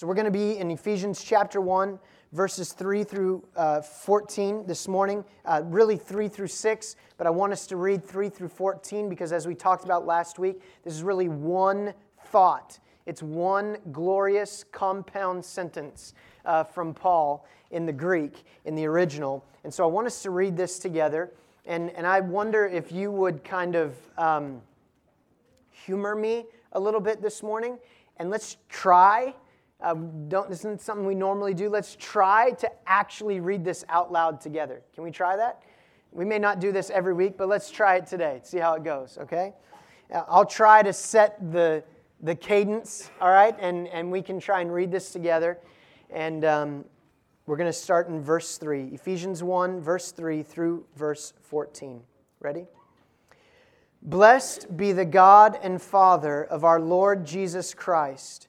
So we're going to be in Ephesians chapter 1, verses 3 through uh, 14 this morning, uh, really 3 through 6, but I want us to read 3 through 14 because as we talked about last week, this is really one thought. It's one glorious compound sentence uh, from Paul in the Greek, in the original. And so I want us to read this together. And, and I wonder if you would kind of um, humor me a little bit this morning. And let's try uh, don't, this isn't something we normally do. Let's try to actually read this out loud together. Can we try that? We may not do this every week, but let's try it today. See how it goes, okay? Uh, I'll try to set the, the cadence, all right? And, and we can try and read this together. And um, we're going to start in verse 3, Ephesians 1, verse 3 through verse 14. Ready? Blessed be the God and Father of our Lord Jesus Christ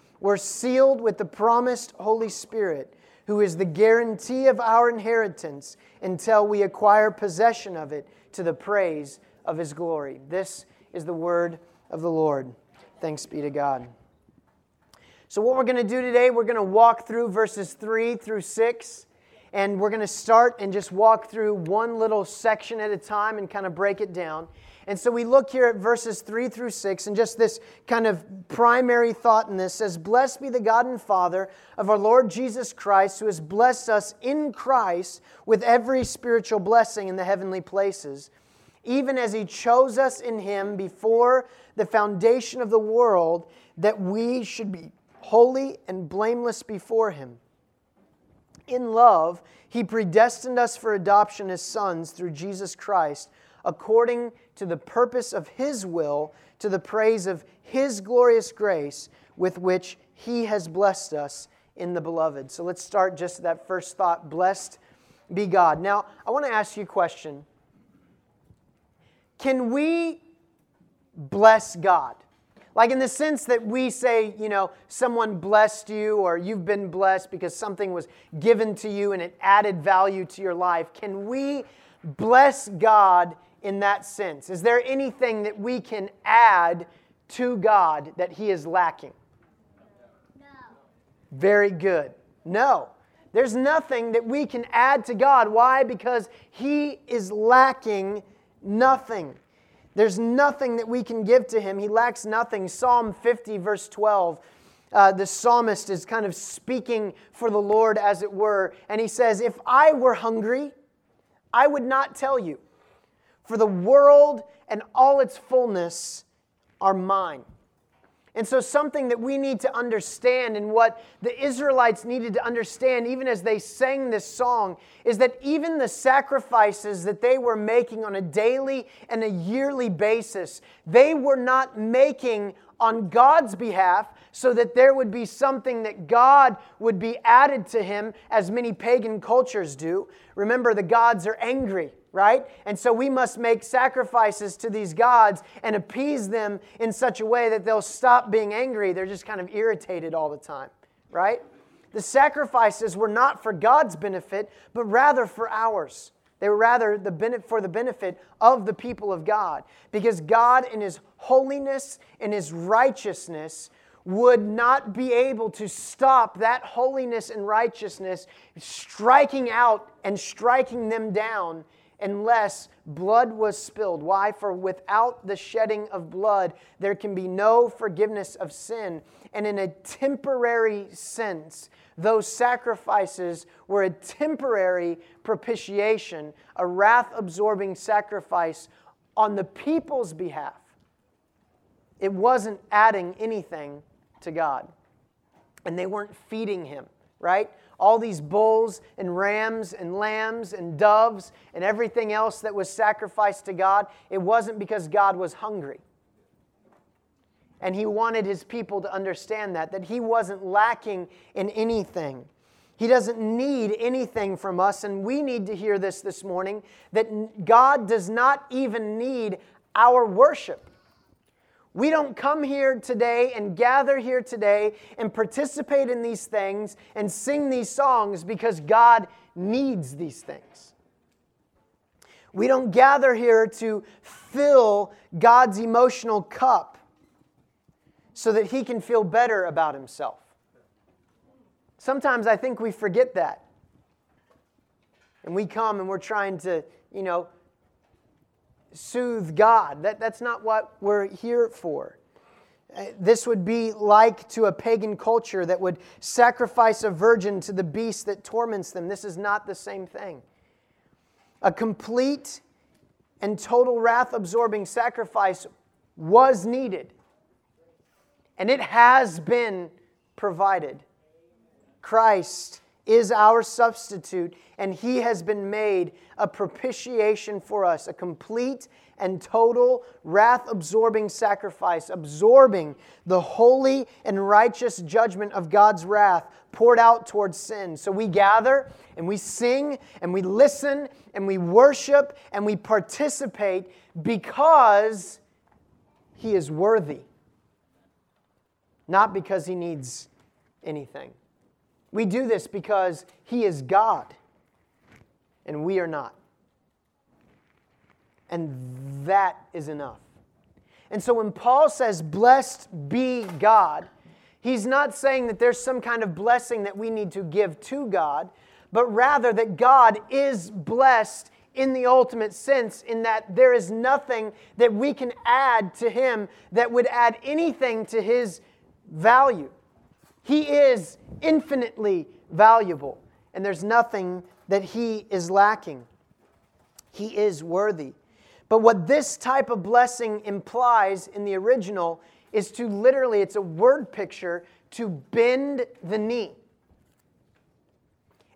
we're sealed with the promised Holy Spirit, who is the guarantee of our inheritance until we acquire possession of it to the praise of His glory. This is the word of the Lord. Thanks be to God. So, what we're going to do today, we're going to walk through verses 3 through 6. And we're going to start and just walk through one little section at a time and kind of break it down. And so we look here at verses 3 through 6, and just this kind of primary thought in this says, Blessed be the God and Father of our Lord Jesus Christ, who has blessed us in Christ with every spiritual blessing in the heavenly places, even as he chose us in him before the foundation of the world, that we should be holy and blameless before him. In love, he predestined us for adoption as sons through Jesus Christ according to the purpose of His will, to the praise of His glorious grace with which He has blessed us in the beloved. So let's start just that first thought blessed be God. Now, I want to ask you a question Can we bless God? Like in the sense that we say, you know, someone blessed you or you've been blessed because something was given to you and it added value to your life. Can we bless God in that sense? Is there anything that we can add to God that He is lacking? No. Very good. No. There's nothing that we can add to God. Why? Because He is lacking nothing. There's nothing that we can give to Him. He lacks nothing. Psalm 50, verse 12. Uh, the psalmist is kind of speaking for the Lord, as it were. And he says, If I were hungry, I would not tell you for the world and all its fullness are mine. And so, something that we need to understand, and what the Israelites needed to understand, even as they sang this song, is that even the sacrifices that they were making on a daily and a yearly basis, they were not making on God's behalf so that there would be something that God would be added to him, as many pagan cultures do. Remember, the gods are angry right? And so we must make sacrifices to these gods and appease them in such a way that they'll stop being angry. They're just kind of irritated all the time, right? The sacrifices were not for God's benefit, but rather for ours, They were rather the benefit, for the benefit of the people of God. Because God, in His holiness and His righteousness, would not be able to stop that holiness and righteousness striking out and striking them down unless blood was spilled. Why? For without the shedding of blood, there can be no forgiveness of sin. And in a temporary sense, those sacrifices were a temporary propitiation, a wrath absorbing sacrifice on the people's behalf. It wasn't adding anything to God. And they weren't feeding him, right? All these bulls and rams and lambs and doves and everything else that was sacrificed to God, it wasn't because God was hungry. And he wanted his people to understand that, that he wasn't lacking in anything. He doesn't need anything from us, and we need to hear this this morning that God does not even need our worship. We don't come here today and gather here today and participate in these things and sing these songs because God needs these things. We don't gather here to fill God's emotional cup so that he can feel better about himself. Sometimes I think we forget that. And we come and we're trying to, you know, soothe God. That, that's not what we're here for. Uh, this would be like to a pagan culture that would sacrifice a virgin to the beast that torments them. This is not the same thing. A complete and total wrath absorbing sacrifice was needed, and it has been provided. Christ is our substitute, and he has been made a propitiation for us, a complete and total wrath absorbing sacrifice, absorbing the holy and righteous judgment of God's wrath poured out towards sin. So we gather and we sing and we listen and we worship and we participate because he is worthy, not because he needs anything. We do this because He is God and we are not. And that is enough. And so when Paul says, Blessed be God, he's not saying that there's some kind of blessing that we need to give to God, but rather that God is blessed in the ultimate sense, in that there is nothing that we can add to Him that would add anything to His value. He is infinitely valuable, and there's nothing that he is lacking. He is worthy. But what this type of blessing implies in the original is to literally, it's a word picture, to bend the knee.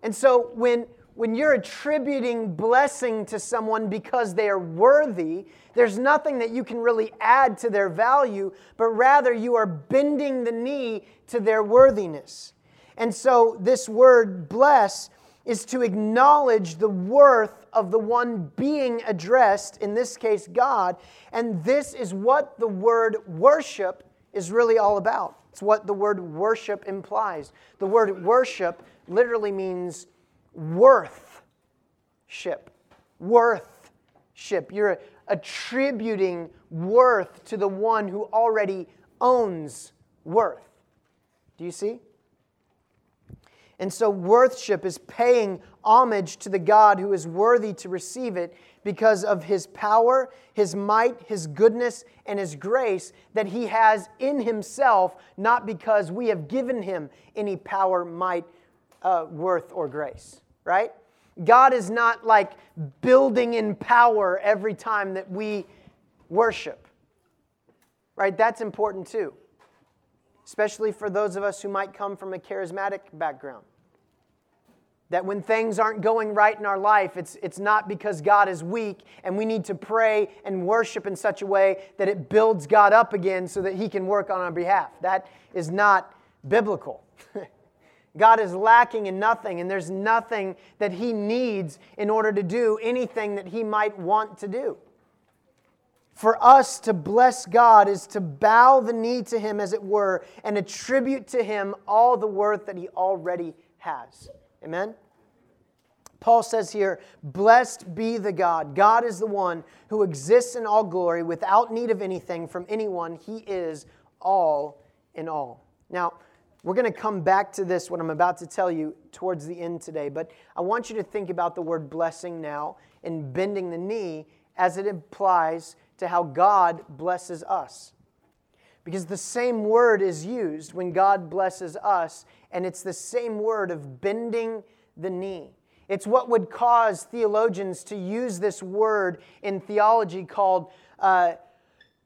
And so when, when you're attributing blessing to someone because they are worthy, there's nothing that you can really add to their value, but rather you are bending the knee to their worthiness. And so this word bless is to acknowledge the worth of the one being addressed, in this case, God. And this is what the word worship is really all about. It's what the word worship implies. The word worship literally means worth ship. Worth ship. You're attributing worth to the one who already owns worth. Do you see? And so, worthship is paying homage to the God who is worthy to receive it because of his power, his might, his goodness, and his grace that he has in himself, not because we have given him any power, might, uh, worth, or grace right? God is not like building in power every time that we worship, right? That's important too, especially for those of us who might come from a charismatic background. That when things aren't going right in our life, it's, it's not because God is weak and we need to pray and worship in such a way that it builds God up again so that He can work on our behalf. That is not biblical. God is lacking in nothing, and there's nothing that He needs in order to do anything that He might want to do. For us to bless God is to bow the knee to Him, as it were, and attribute to Him all the worth that He already has. Amen? Paul says here, Blessed be the God. God is the one who exists in all glory without need of anything from anyone. He is all in all. Now, we're going to come back to this, what I'm about to tell you, towards the end today, but I want you to think about the word blessing now and bending the knee as it applies to how God blesses us. Because the same word is used when God blesses us, and it's the same word of bending the knee. It's what would cause theologians to use this word in theology called uh,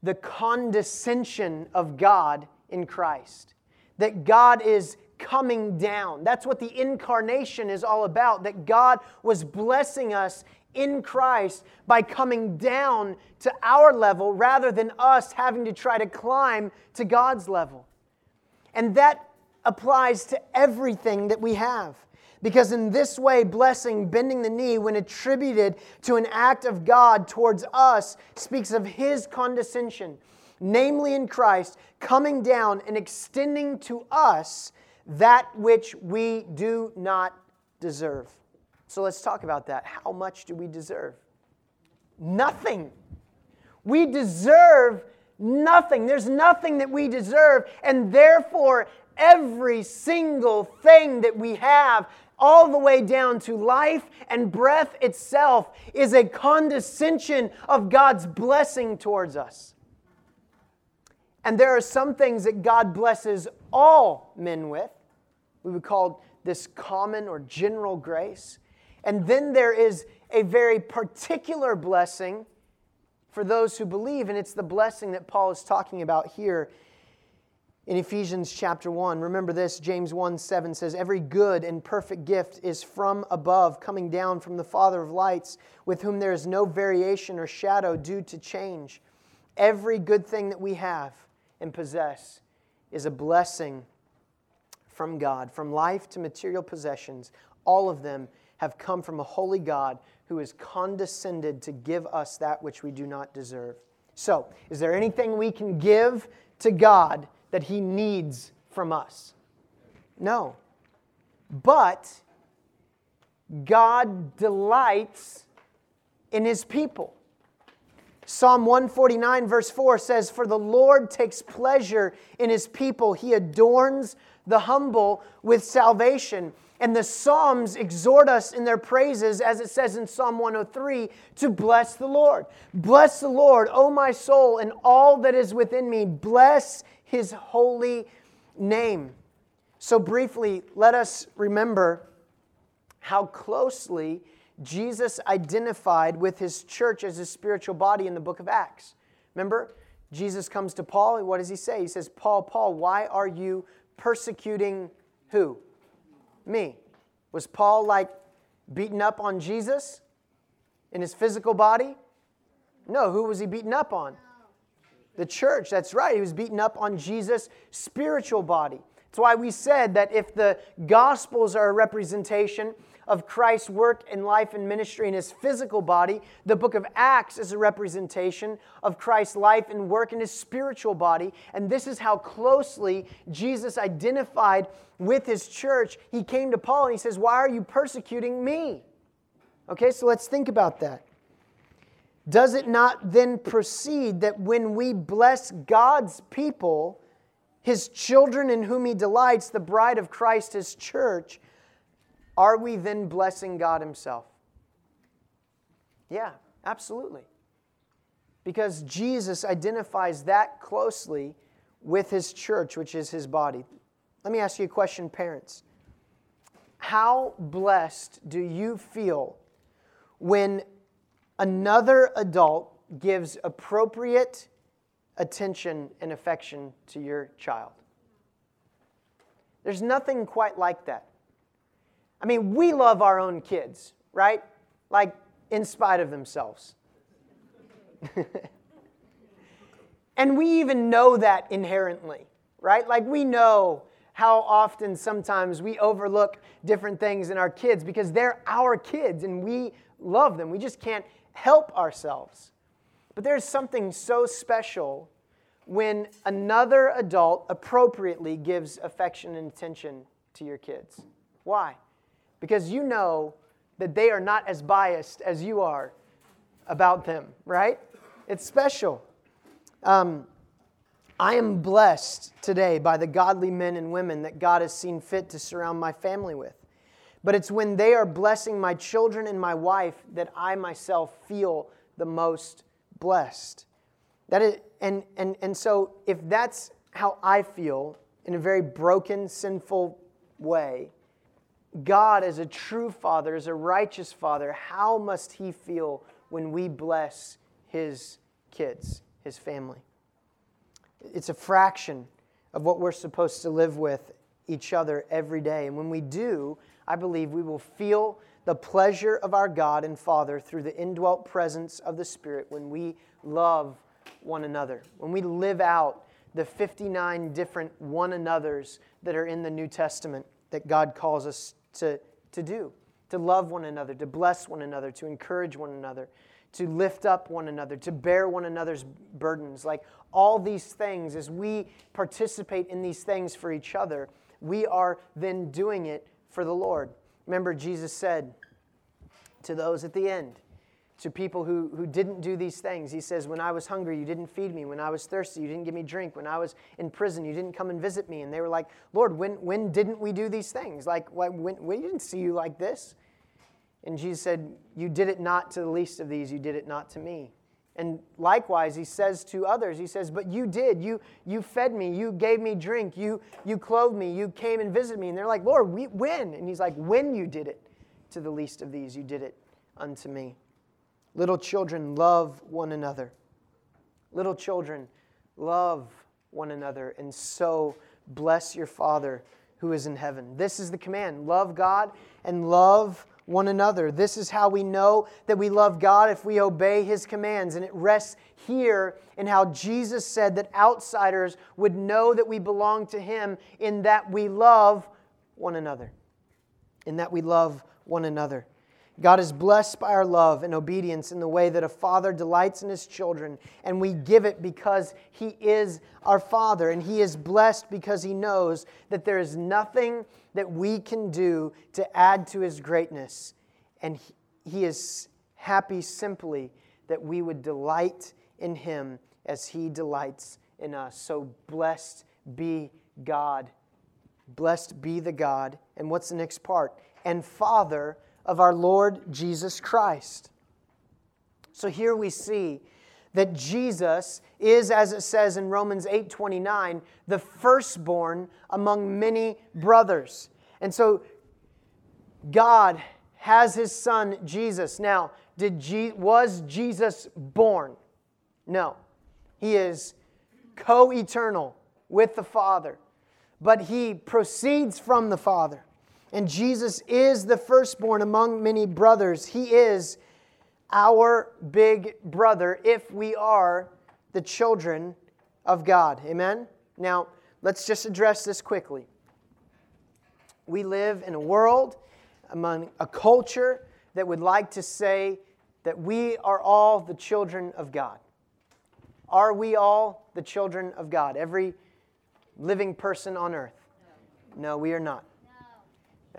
the condescension of God in Christ. That God is coming down. That's what the incarnation is all about. That God was blessing us in Christ by coming down to our level rather than us having to try to climb to God's level. And that applies to everything that we have. Because in this way, blessing, bending the knee, when attributed to an act of God towards us, speaks of His condescension, namely in Christ, coming down and extending to us that which we do not deserve. So let's talk about that. How much do we deserve? Nothing. We deserve nothing. There's nothing that we deserve, and therefore, every single thing that we have all the way down to life and breath itself, is a condescension of God's blessing towards us. And there are some things that God blesses all men with. We would call this common or general grace. And then there is a very particular blessing for those who believe, and it's the blessing that Paul is talking about here in Ephesians chapter 1. Remember this James 1 7 says, Every good and perfect gift is from above, coming down from the Father of lights, with whom there is no variation or shadow due to change. Every good thing that we have and possess is a blessing from God. From life to material possessions, all of them have come from a holy God who has condescended to give us that which we do not deserve. So, is there anything we can give to God that he needs from us. No. But God delights in his people. Psalm 149, verse 4 says, For the Lord takes pleasure in his people. He adorns the humble with salvation. And the Psalms exhort us in their praises, as it says in Psalm 103, to bless the Lord. Bless the Lord, O my soul, and all that is within me. Bless his holy name. So, briefly, let us remember how closely Jesus identified with his church as his spiritual body in the book of Acts. Remember, Jesus comes to Paul. What does he say? He says, Paul, Paul, why are you persecuting who? Me. Was Paul like beaten up on Jesus in his physical body? No, who was he beaten up on? the church. That's right. He was beaten up on Jesus' spiritual body. That's why we said that if the Gospels are a representation of Christ's work and life and ministry in his physical body, the book of Acts is a representation of Christ's life and work in his spiritual body. And this is how closely Jesus identified with his church. He came to Paul and he says, Why are you persecuting me? Okay, so let's think about that. Does it not then proceed that when we bless God's people, his children in whom he delights, the bride of Christ, his church, are we then blessing God himself? Yeah, absolutely. Because Jesus identifies that closely with his church, which is his body. Let me ask you a question, parents. How blessed do you feel when another adult gives appropriate attention and affection to your child. There's nothing quite like that. I mean, we love our own kids, right? Like, in spite of themselves. and we even know that inherently, right? Like, we know how often sometimes we overlook different things in our kids because they're our kids and we love them. We just can't help ourselves. But there's something so special when another adult appropriately gives affection and attention to your kids. Why? Because you know that they are not as biased as you are about them, right? It's special. Um, I am blessed today by the godly men and women that God has seen fit to surround my family with. But it's when they are blessing my children and my wife that I myself feel the most blessed. That is, and, and, and so, if that's how I feel in a very broken, sinful way, God, as a true father, as a righteous father, how must he feel when we bless his kids, his family? It's a fraction of what we're supposed to live with each other every day. And when we do, I believe we will feel the pleasure of our God and Father through the indwelt presence of the Spirit when we love one another, when we live out the 59 different one another's that are in the New Testament that God calls us to, to do to love one another, to bless one another, to encourage one another, to lift up one another, to bear one another's burdens. Like all these things, as we participate in these things for each other, we are then doing it for the Lord. Remember, Jesus said to those at the end, to people who, who didn't do these things. He says, When I was hungry, you didn't feed me. When I was thirsty, you didn't give me drink. When I was in prison, you didn't come and visit me. And they were like, Lord, when, when didn't we do these things? Like, when, when, we didn't see you like this. And Jesus said, You did it not to the least of these, you did it not to me. And likewise, he says to others, he says, But you did. You, you fed me. You gave me drink. You, you clothed me. You came and visited me. And they're like, Lord, we, when? And he's like, When you did it to the least of these, you did it unto me. Little children, love one another. Little children, love one another, and so bless your Father who is in heaven. This is the command love God and love one another. This is how we know that we love God if we obey His commands. And it rests here in how Jesus said that outsiders would know that we belong to Him in that we love one another. In that we love one another. God is blessed by our love and obedience in the way that a father delights in his children, and we give it because he is our father, and he is blessed because he knows that there is nothing that we can do to add to his greatness, and he is happy simply that we would delight in him as he delights in us. So blessed be God. Blessed be the God. And what's the next part? And Father of our Lord Jesus Christ. So here we see that Jesus is as it says in Romans 8:29 the firstborn among many brothers. And so God has his son Jesus. Now, did Je- was Jesus born? No. He is co-eternal with the Father, but he proceeds from the Father. And Jesus is the firstborn among many brothers. He is our big brother if we are the children of God. Amen? Now, let's just address this quickly. We live in a world, among a culture that would like to say that we are all the children of God. Are we all the children of God? Every living person on earth? No, we are not.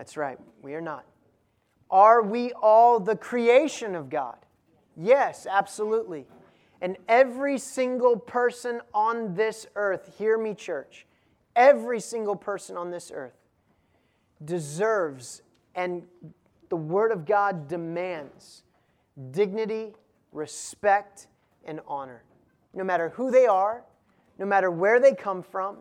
That's right, we are not. Are we all the creation of God? Yes, absolutely. And every single person on this earth, hear me, church, every single person on this earth deserves and the Word of God demands dignity, respect, and honor. No matter who they are, no matter where they come from,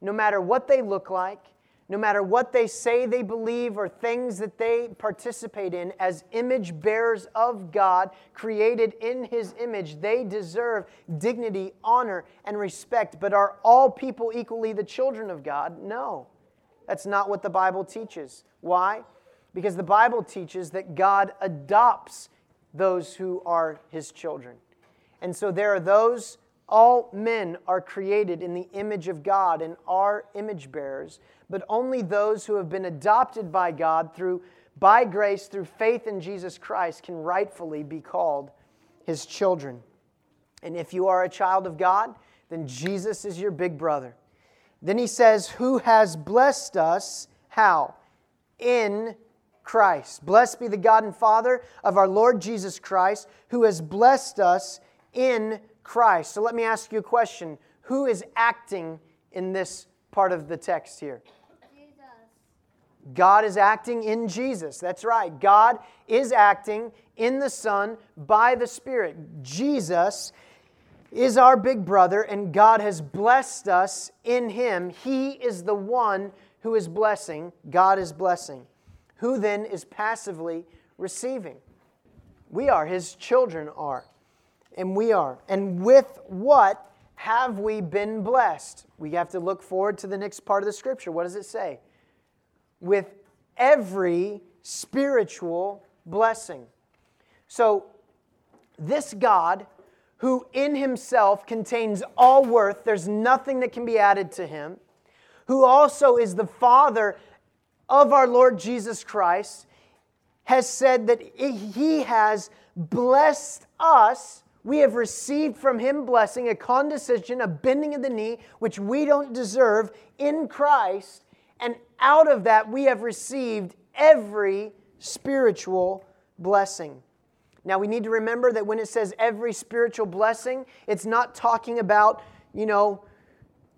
no matter what they look like, no matter what they say they believe or things that they participate in, as image bearers of God, created in His image, they deserve dignity, honor, and respect. But are all people equally the children of God? No. That's not what the Bible teaches. Why? Because the Bible teaches that God adopts those who are His children. And so there are those all men are created in the image of God and are image bearers, but only those who have been adopted by God through by grace through faith in Jesus Christ can rightfully be called his children. And if you are a child of God, then Jesus is your big brother. Then he says, Who has blessed us? How? In Christ. Blessed be the God and Father of our Lord Jesus Christ, who has blessed us in Christ. So let me ask you a question Who is acting in this part of the text here? God is acting in Jesus. That's right. God is acting in the Son by the Spirit. Jesus is our big brother, and God has blessed us in him. He is the one who is blessing. God is blessing. Who then is passively receiving? We are, his children are. And we are. And with what have we been blessed? We have to look forward to the next part of the scripture. What does it say? With every spiritual blessing. So, this God, who in himself contains all worth, there's nothing that can be added to him, who also is the Father of our Lord Jesus Christ, has said that he has blessed us. We have received from him blessing, a condescension, a bending of the knee, which we don't deserve in Christ. And out of that, we have received every spiritual blessing. Now, we need to remember that when it says every spiritual blessing, it's not talking about, you know,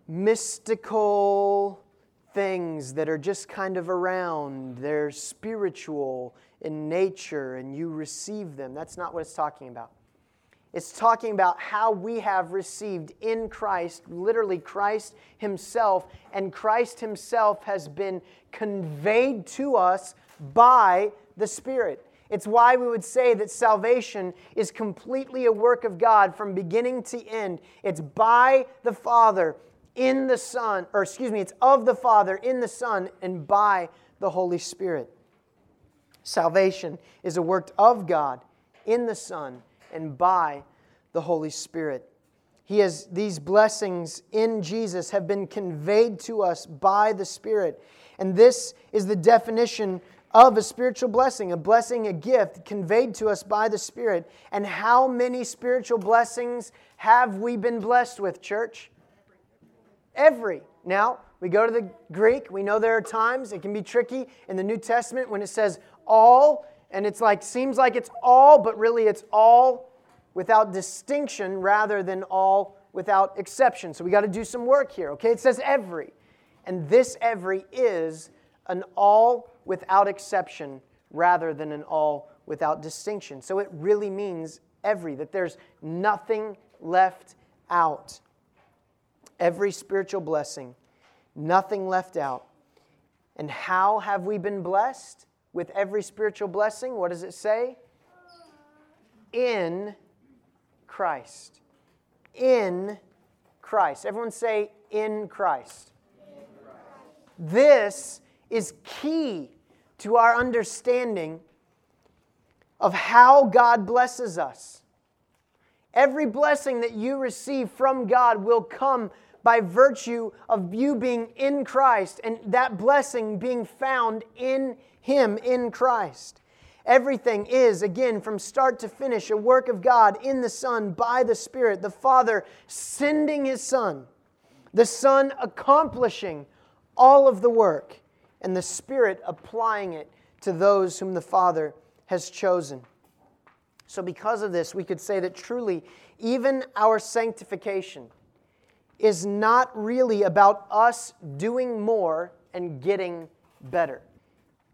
mystical things that are just kind of around. They're spiritual in nature and you receive them. That's not what it's talking about. It's talking about how we have received in Christ, literally Christ Himself, and Christ Himself has been conveyed to us by the Spirit. It's why we would say that salvation is completely a work of God from beginning to end. It's by the Father in the Son, or excuse me, it's of the Father in the Son and by the Holy Spirit. Salvation is a work of God in the Son and by the Holy Spirit. He has these blessings in Jesus have been conveyed to us by the Spirit. And this is the definition of a spiritual blessing, a blessing, a gift conveyed to us by the Spirit. And how many spiritual blessings have we been blessed with, church? Every. Now, we go to the Greek. We know there are times it can be tricky in the New Testament when it says all, and it's like, seems like it's all, but really it's all without distinction rather than all without exception. So we got to do some work here, okay? It says every. And this every is an all without exception rather than an all without distinction. So it really means every, that there's nothing left out. Every spiritual blessing, nothing left out. And how have we been blessed with every spiritual blessing? What does it say? In Christ. In Christ. Everyone say, in Christ. In Christ. This is key to our understanding of how God blesses us. Every blessing that you receive from God will come by virtue of you being in Christ and that blessing being found in Him, in Christ. Everything is, again, from start to finish, a work of God in the Son by the Spirit, the Father sending His Son, the Son accomplishing all of the work, and the Spirit applying it to those whom the Father has chosen. So, because of this, we could say that truly, even our sanctification is not really about us doing more and getting better,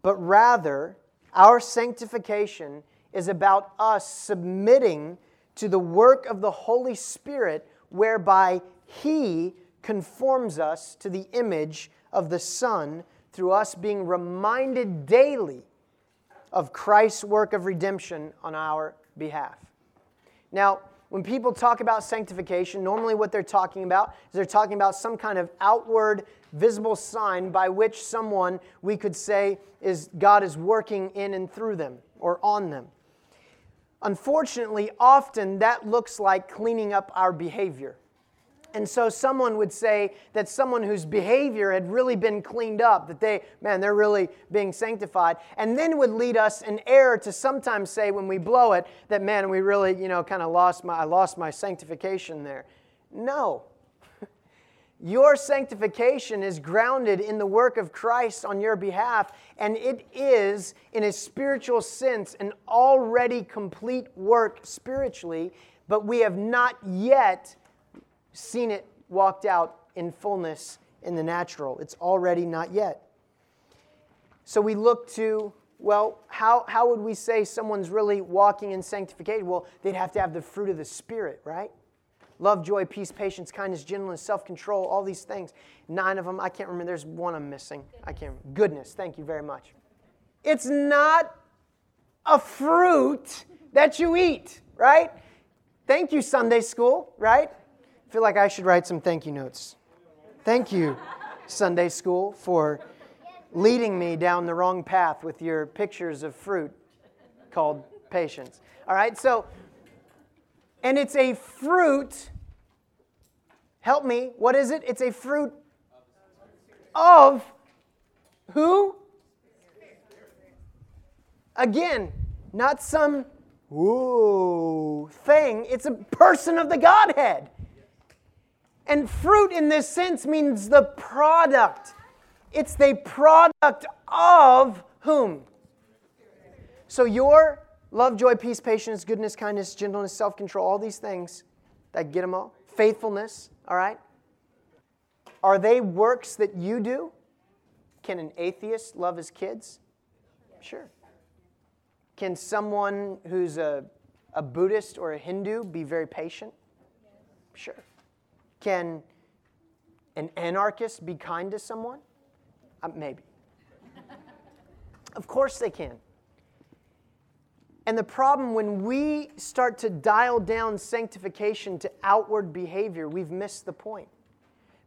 but rather, our sanctification is about us submitting to the work of the Holy Spirit, whereby He conforms us to the image of the Son through us being reminded daily of Christ's work of redemption on our behalf. Now, when people talk about sanctification, normally what they're talking about is they're talking about some kind of outward visible sign by which someone we could say is God is working in and through them or on them. Unfortunately, often that looks like cleaning up our behavior. And so someone would say that someone whose behavior had really been cleaned up, that they, man, they're really being sanctified, and then would lead us in error to sometimes say when we blow it that, man, we really, you know, kind of lost my, I lost my sanctification there. No. Your sanctification is grounded in the work of Christ on your behalf, and it is, in a spiritual sense, an already complete work spiritually, but we have not yet seen it walked out in fullness in the natural. It's already not yet. So we look to, well, how, how would we say someone's really walking in sanctification? Well, they'd have to have the fruit of the Spirit, right? Love, joy, peace, patience, kindness, gentleness, self control, all these things. Nine of them. I can't remember. There's one I'm missing. I can't remember. Goodness. Thank you very much. It's not a fruit that you eat, right? Thank you, Sunday school, right? I feel like I should write some thank you notes. Thank you, Sunday school, for leading me down the wrong path with your pictures of fruit called patience. All right, so and it's a fruit. Help me. What is it? It's a fruit of who? Again, not some woo thing. It's a person of the Godhead. And fruit in this sense means the product. It's the product of whom? So your Love, joy, peace, patience, goodness, kindness, gentleness, self control, all these things that get them all. Faithfulness, all right? Are they works that you do? Can an atheist love his kids? Sure. Can someone who's a, a Buddhist or a Hindu be very patient? Sure. Can an anarchist be kind to someone? Uh, maybe. of course they can. And the problem when we start to dial down sanctification to outward behavior, we've missed the point.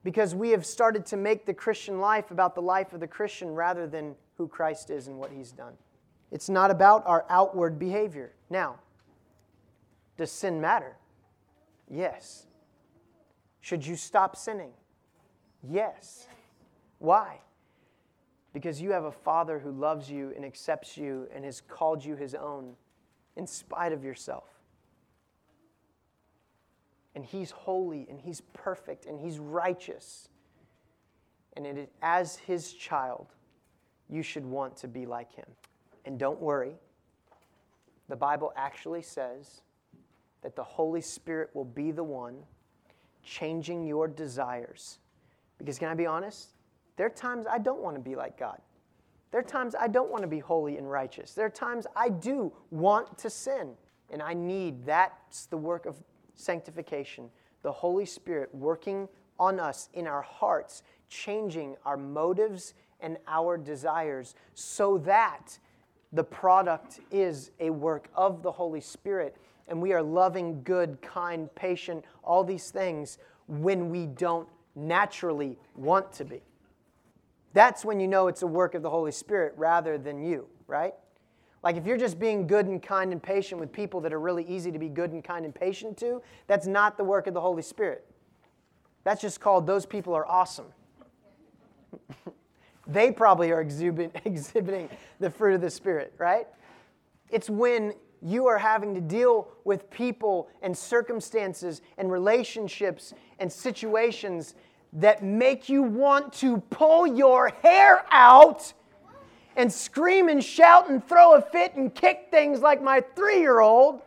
Because we have started to make the Christian life about the life of the Christian rather than who Christ is and what he's done. It's not about our outward behavior. Now, does sin matter? Yes. Should you stop sinning? Yes. Why? Because you have a Father who loves you and accepts you and has called you his own in spite of yourself. And He's holy and He's perfect and He's righteous. And it is, as His child, you should want to be like Him. And don't worry, the Bible actually says that the Holy Spirit will be the one changing your desires. Because, can I be honest? There are times I don't want to be like God. There are times I don't want to be holy and righteous. There are times I do want to sin, and I need that's the work of sanctification. The Holy Spirit working on us in our hearts, changing our motives and our desires so that the product is a work of the Holy Spirit and we are loving, good, kind, patient, all these things when we don't naturally want to be. That's when you know it's a work of the Holy Spirit rather than you, right? Like if you're just being good and kind and patient with people that are really easy to be good and kind and patient to, that's not the work of the Holy Spirit. That's just called those people are awesome. they probably are exhibiting the fruit of the Spirit, right? It's when you are having to deal with people and circumstances and relationships and situations that make you want to pull your hair out and scream and shout and throw a fit and kick things like my three year old,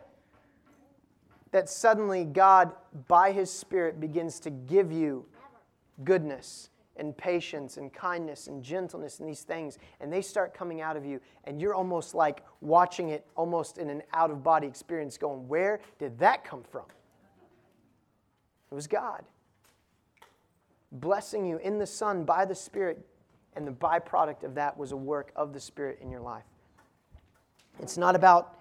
that suddenly God, by His Spirit, begins to give you goodness and patience and kindness and gentleness and these things, and they start coming out of you, and you're almost like watching it almost in an out of body experience, going, Where did that come from? It was God blessing you in the Son by the Spirit, and the byproduct of that was a work of the Spirit in your life. It's not about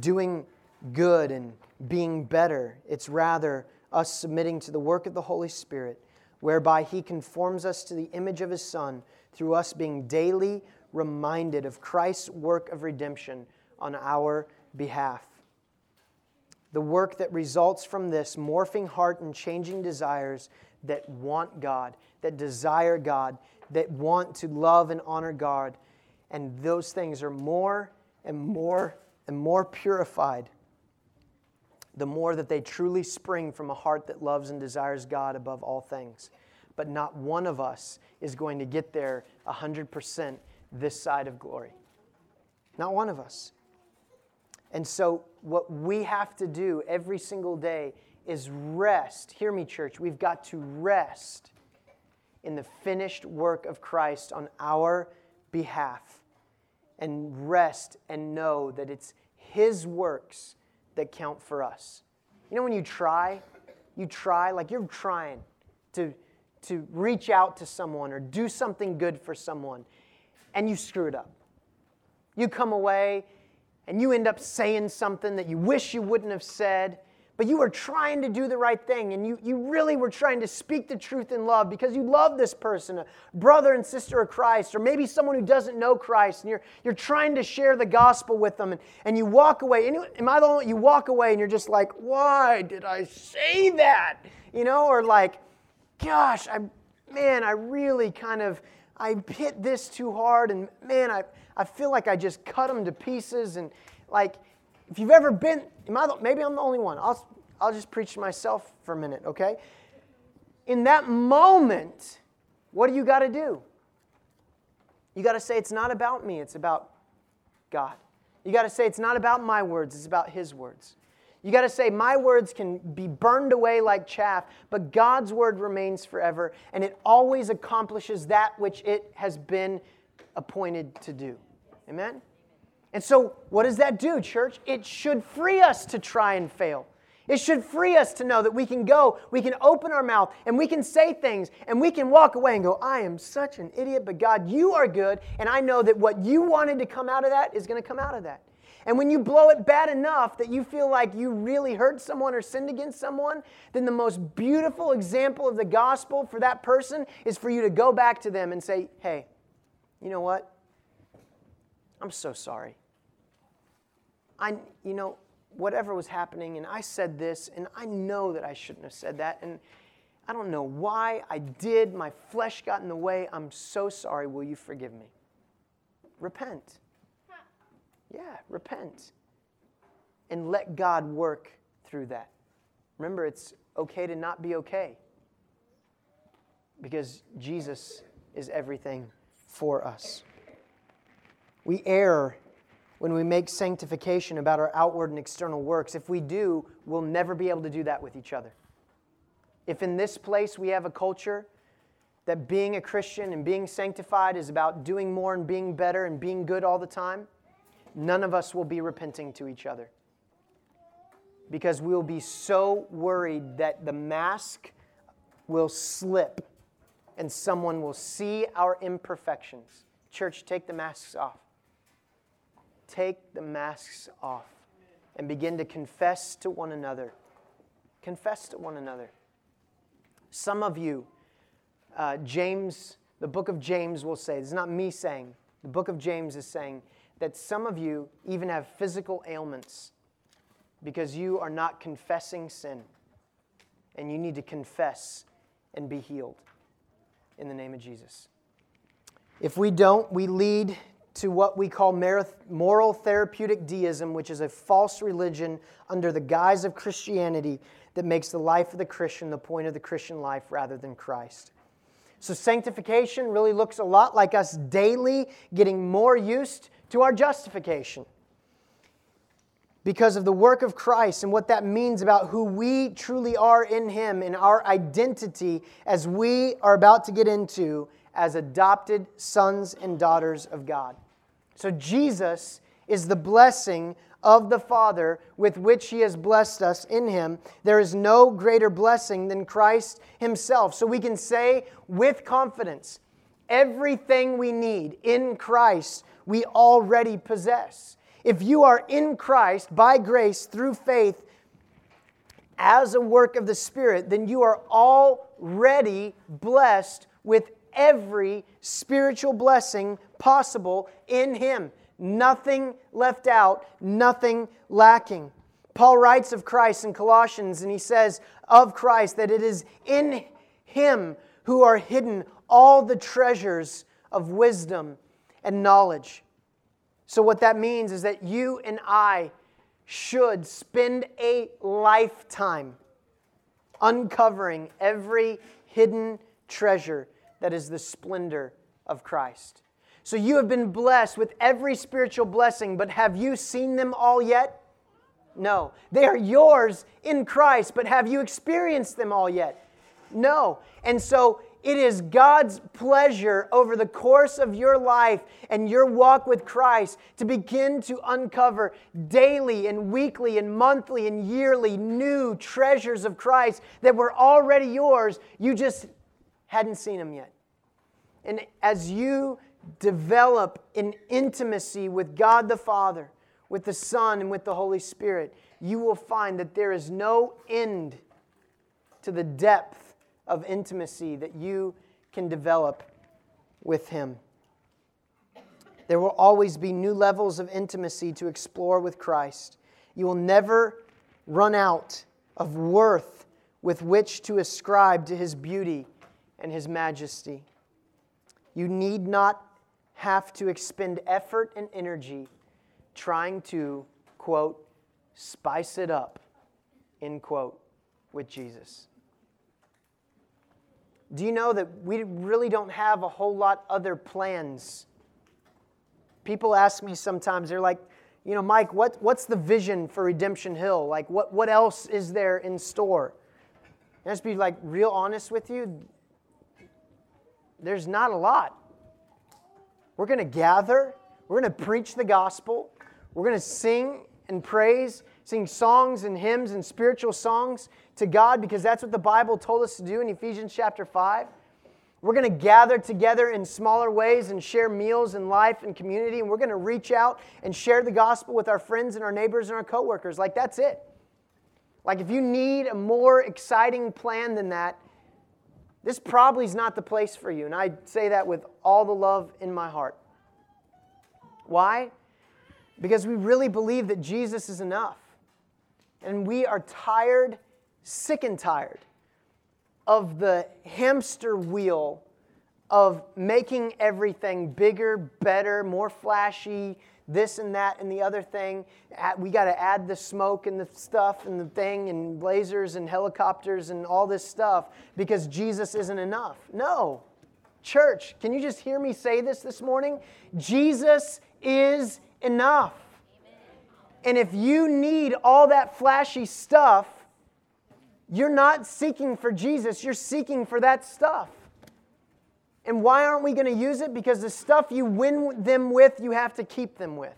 doing good and being better, it's rather us submitting to the work of the Holy Spirit, whereby He conforms us to the image of His Son through us being daily reminded of Christ's work of redemption on our behalf. The work that results from this morphing heart and changing desires that want God, that desire God, that want to love and honor God. And those things are more and more and more purified the more that they truly spring from a heart that loves and desires God above all things. but not one of us is going to get there 100% this side of glory. Not one of us. And so, what we have to do every single day is rest. Hear me, church. We've got to rest in the finished work of Christ on our behalf and rest and know that it's His works that count for us. You know, when you try, you try, like you're trying to, to reach out to someone or do something good for someone, and you screw it up. You come away and you end up saying something that you wish you wouldn't have said, but you were trying to do the right thing and you, you really were trying to speak the truth in love because you love this person, a brother and sister of Christ, or maybe someone who doesn't know Christ, and you're, you're trying to share the gospel with them, and, and you walk away. Am I the only you walk away and you're just like, why did I say that? You know, or like, gosh, I man, I really kind of I hit this too hard, and man, I, I feel like I just cut them to pieces, and like if you've ever been, maybe I'm the only one. I'll, I'll just preach to myself for a minute, okay? In that moment, what do you got to do? You got to say, it's not about me, it's about God. You got to say, it's not about my words, it's about His words. You got to say, my words can be burned away like chaff, but God's word remains forever, and it always accomplishes that which it has been appointed to do. Amen? And so, what does that do, church? It should free us to try and fail. It should free us to know that we can go, we can open our mouth, and we can say things, and we can walk away and go, I am such an idiot, but God, you are good, and I know that what you wanted to come out of that is going to come out of that. And when you blow it bad enough that you feel like you really hurt someone or sinned against someone, then the most beautiful example of the gospel for that person is for you to go back to them and say, Hey, you know what? I'm so sorry. I, you know, whatever was happening, and I said this, and I know that I shouldn't have said that, and I don't know why I did. My flesh got in the way. I'm so sorry. Will you forgive me? Repent. Yeah, repent. And let God work through that. Remember, it's okay to not be okay because Jesus is everything for us. We err when we make sanctification about our outward and external works. If we do, we'll never be able to do that with each other. If in this place we have a culture that being a Christian and being sanctified is about doing more and being better and being good all the time, none of us will be repenting to each other. Because we'll be so worried that the mask will slip and someone will see our imperfections. Church, take the masks off take the masks off and begin to confess to one another. Confess to one another. Some of you, uh, James, the book of James will say, it's not me saying, the book of James is saying that some of you even have physical ailments because you are not confessing sin. And you need to confess and be healed in the name of Jesus. If we don't, we lead to what we call moral therapeutic deism, which is a false religion under the guise of Christianity that makes the life of the Christian the point of the Christian life rather than Christ. So, sanctification really looks a lot like us daily getting more used to our justification because of the work of Christ and what that means about who we truly are in Him and our identity as we are about to get into as adopted sons and daughters of God. So Jesus is the blessing of the Father with which He has blessed us in Him. There is no greater blessing than Christ Himself. So we can say with confidence everything we need in Christ we already possess. If you are in Christ by grace through faith as a work of the Spirit, then you are already blessed with every spiritual blessing possible in Him. Nothing left out, nothing lacking. Paul writes of Christ in Colossians, and he says of Christ that it is in Him who are hidden all the treasures of wisdom and knowledge. So, what that means is that you and I should spend a lifetime uncovering every hidden treasure that is the splendor of Christ. So you have been blessed with every spiritual blessing, but have you seen them all yet? No. They are yours in Christ, but have you experienced them all yet? No. And so it is God's pleasure over the course of your life and your walk with Christ to begin to uncover daily and weekly and monthly and yearly new treasures of Christ that were already yours. You just hadn't seen them yet. And as you develop an intimacy with God the Father, with the Son, and with the Holy Spirit, you will find that there is no end to the depth of intimacy that you can develop with Him. There will always be new levels of intimacy to explore with Christ. You will never run out of worth with which to ascribe to His beauty and His majesty. You need not have to expend effort and energy trying to, quote, spice it up, end quote, with Jesus. Do you know that we really don't have a whole lot other plans? People ask me sometimes, they're like, you know, Mike, what, what's the vision for Redemption Hill? Like, what, what else is there in store? And just be like real honest with you. There's not a lot. We're going to gather, we're going to preach the gospel, we're going to sing and praise, sing songs and hymns and spiritual songs to God because that's what the Bible told us to do in Ephesians chapter 5. We're going to gather together in smaller ways and share meals and life and community, and we're going to reach out and share the gospel with our friends and our neighbors and our coworkers. Like, that's it. Like, if you need a more exciting plan than that, this probably is not the place for you. And I say that with all the love in my heart. Why? Because we really believe that Jesus is enough. And we are tired, sick and tired of the hamster wheel of making everything bigger, better, more flashy, this and that and the other thing. We got to add the smoke and the stuff and the thing and lasers and helicopters and all this stuff because Jesus isn't enough. No. Church, can you just hear me say this this morning? Jesus is enough. And if you need all that flashy stuff, you're not seeking for Jesus, you're seeking for that stuff. And why aren't we going to use it? Because the stuff you win them with, you have to keep them with.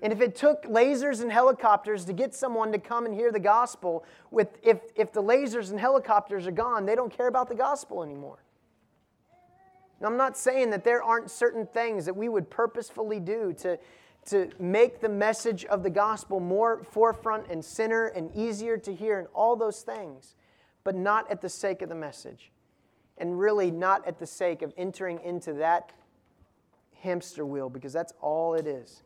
And if it took lasers and helicopters to get someone to come and hear the gospel, with, if, if the lasers and helicopters are gone, they don't care about the gospel anymore. Now, I'm not saying that there aren't certain things that we would purposefully do to, to make the message of the gospel more forefront and center and easier to hear and all those things, but not at the sake of the message and really not at the sake of entering into that hamster wheel because that's all it is.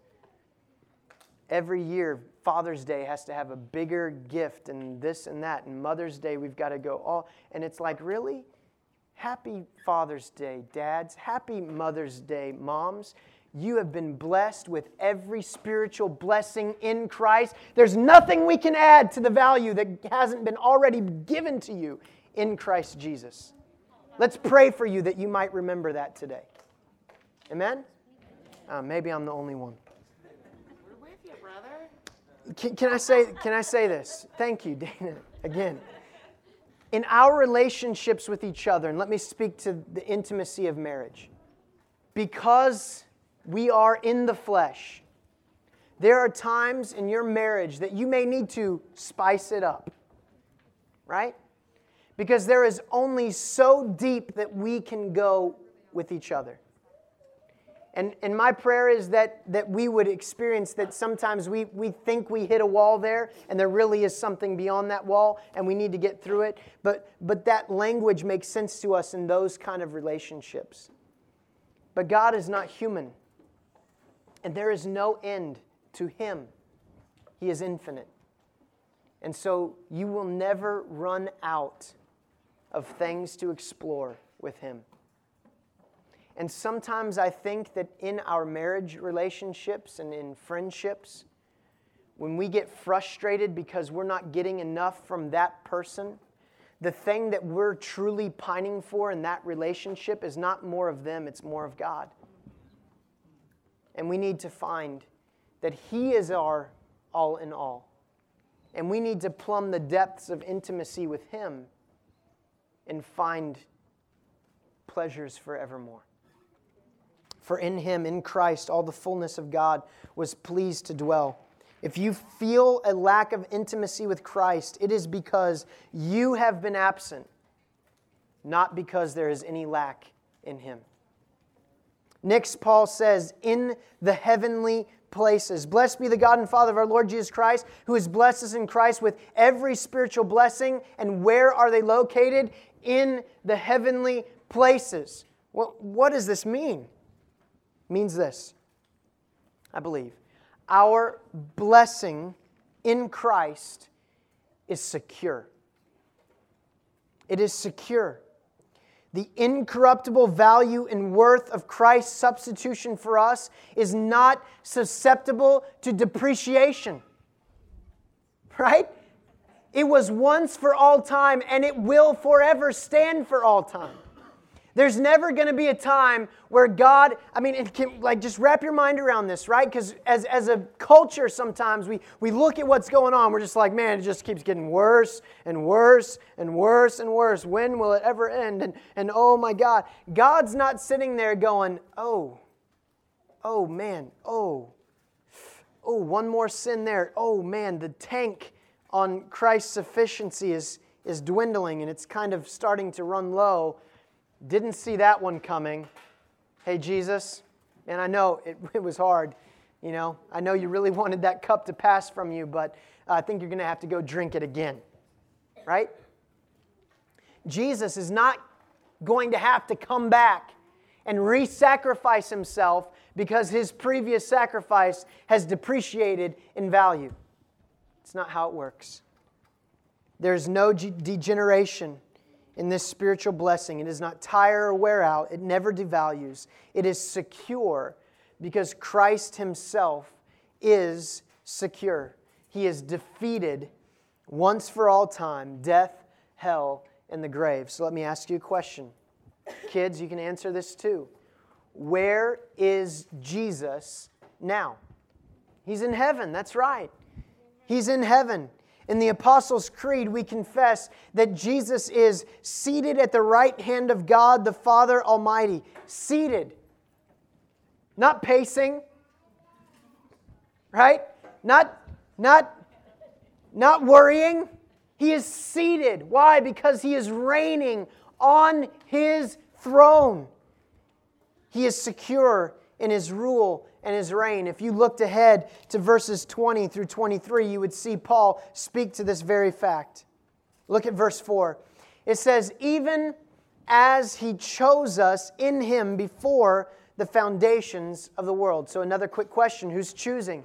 Every year, Father's Day has to have a bigger gift and this and that, and Mother's Day, we've got to go all. And it's like, really? Happy Father's Day, dads. Happy Mother's Day, moms. You have been blessed with every spiritual blessing in Christ. There's nothing we can add to the value that hasn't been already given to you in Christ Jesus. Let's pray for you that you might remember that today. Amen? Uh, maybe I'm the only one. We're with you, brother. Can, can, I say, can I say this? Thank you, Dana, again. In our relationships with each other, and let me speak to the intimacy of marriage, because we are in the flesh, there are times in your marriage that you may need to spice it up, right? Because there is only so deep that we can go with each other. And, and my prayer is that, that we would experience that sometimes we, we think we hit a wall there, and there really is something beyond that wall, and we need to get through it. But, but that language makes sense to us in those kind of relationships. But God is not human, and there is no end to Him. He is infinite. And so you will never run out of things to explore with Him. And sometimes I think that in our marriage relationships and in friendships, when we get frustrated because we're not getting enough from that person, the thing that we're truly pining for in that relationship is not more of them, it's more of God. And we need to find that He is our all in all. And we need to plumb the depths of intimacy with Him and find pleasures forevermore. For in Him, in Christ, all the fullness of God was pleased to dwell. If you feel a lack of intimacy with Christ, it is because you have been absent, not because there is any lack in Him. Next, Paul says, in the heavenly places. Blessed be the God and Father of our Lord Jesus Christ, who has blessed us in Christ with every spiritual blessing. And where are they located? In the heavenly places. What, what does this mean? It means this, I believe. Our blessing in Christ is secure. It is secure the incorruptible value and worth of Christ's substitution for us is not susceptible to depreciation. Right? It was once for all time and it will forever stand for all time. There's never going to be a time where God, I mean, can, like just wrap your mind around this, right? Because as, as a culture, sometimes we, we look at what's going on, we're just like, man, it just keeps getting worse and worse and worse and worse. When will it ever end? And, and oh my God, God's not sitting there going, oh, oh man, oh, oh, one more sin there. Oh man, the tank on Christ's sufficiency is, is dwindling and it's kind of starting to run low. Didn't see that one coming. Hey, Jesus, and I know it, it was hard. You know, I know you really wanted that cup to pass from you, but I think you're going to have to go drink it again. Right? Jesus is not going to have to come back and re sacrifice himself because his previous sacrifice has depreciated in value. It's not how it works. There's no degeneration in this spiritual blessing. It does not tire or wear out, it never devalues. It is secure because Christ Himself is secure. He has defeated once for all time death, hell, and the grave. So let me ask you a question. Kids, you can answer this too. Where is Jesus now? He's in heaven, that's right. He's in heaven. In the Apostles' Creed, we confess that Jesus is seated at the right hand of God the Father Almighty. Seated. Not pacing. Right? Not, not, not worrying. He is seated. Why? Because he is reigning on his throne. He is secure in his rule and his reign. If you looked ahead to verses 20 through 23, you would see Paul speak to this very fact. Look at verse 4. It says, Even as he chose us in him before the foundations of the world. So, another quick question who's choosing?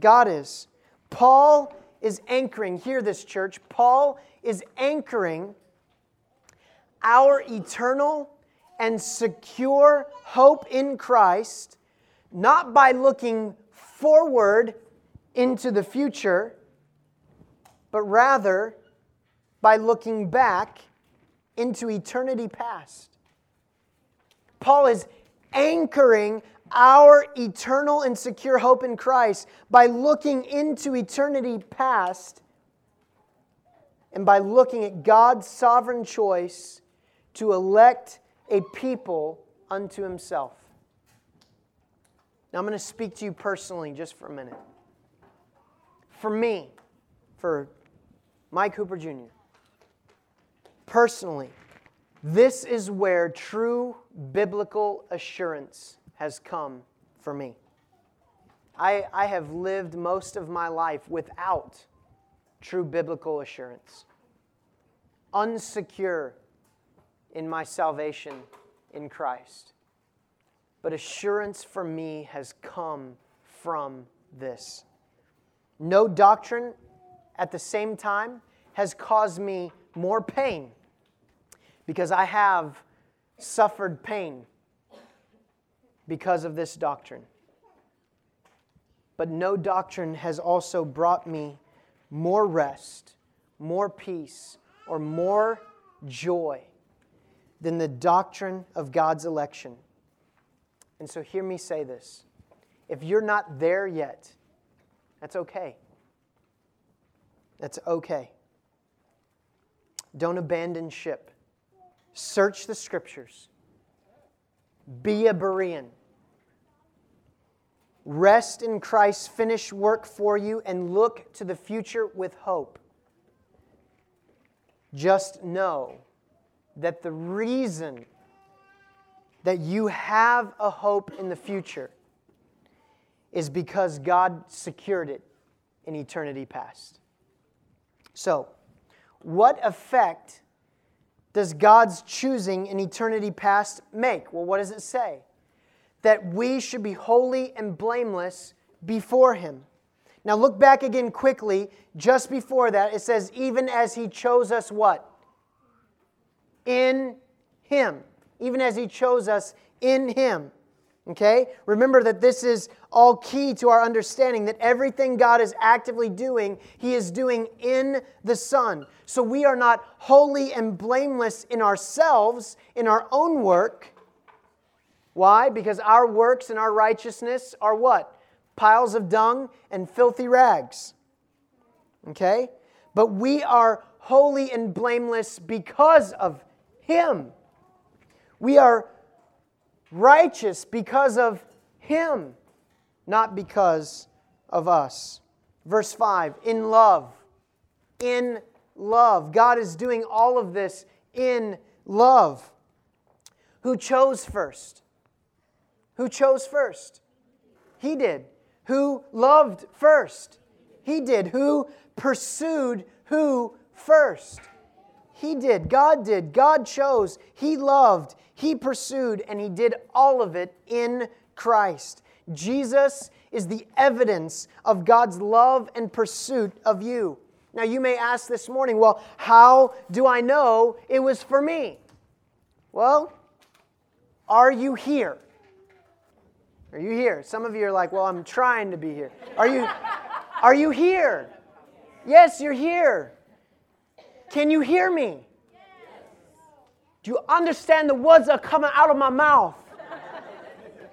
God is. Paul is anchoring, hear this, church. Paul is anchoring our eternal and secure hope in Christ not by looking forward into the future, but rather by looking back into eternity past. Paul is anchoring our eternal and secure hope in Christ by looking into eternity past and by looking at God's sovereign choice to elect a people unto himself. Now, I'm going to speak to you personally just for a minute. For me, for Mike Cooper Jr., personally, this is where true biblical assurance has come for me. I, I have lived most of my life without true biblical assurance, unsecure in my salvation in Christ. But assurance for me has come from this. No doctrine at the same time has caused me more pain because I have suffered pain because of this doctrine. But no doctrine has also brought me more rest, more peace, or more joy than the doctrine of God's election. And so, hear me say this. If you're not there yet, that's okay. That's okay. Don't abandon ship. Search the scriptures. Be a Berean. Rest in Christ's finished work for you and look to the future with hope. Just know that the reason that you have a hope in the future is because God secured it in eternity past. So, what effect does God's choosing in eternity past make? Well, what does it say? That we should be holy and blameless before Him. Now, look back again quickly. Just before that, it says, even as He chose us what? In Him. Even as He chose us in Him. Okay? Remember that this is all key to our understanding that everything God is actively doing, He is doing in the Son. So we are not holy and blameless in ourselves, in our own work. Why? Because our works and our righteousness are what? Piles of dung and filthy rags. Okay? But we are holy and blameless because of Him. We are righteous because of Him, not because of us. Verse 5 in love. In love. God is doing all of this in love. Who chose first? Who chose first? He did. Who loved first? He did. Who pursued who first? He did. God did. God chose. He loved. He pursued. And He did all of it in Christ. Jesus is the evidence of God's love and pursuit of you. Now, you may ask this morning, well, how do I know it was for me? Well, are you here? Are you here? Some of you are like, well, I'm trying to be here. Are you, are you here? Yes, you're here. Can you hear me? Do you understand the words that are coming out of my mouth?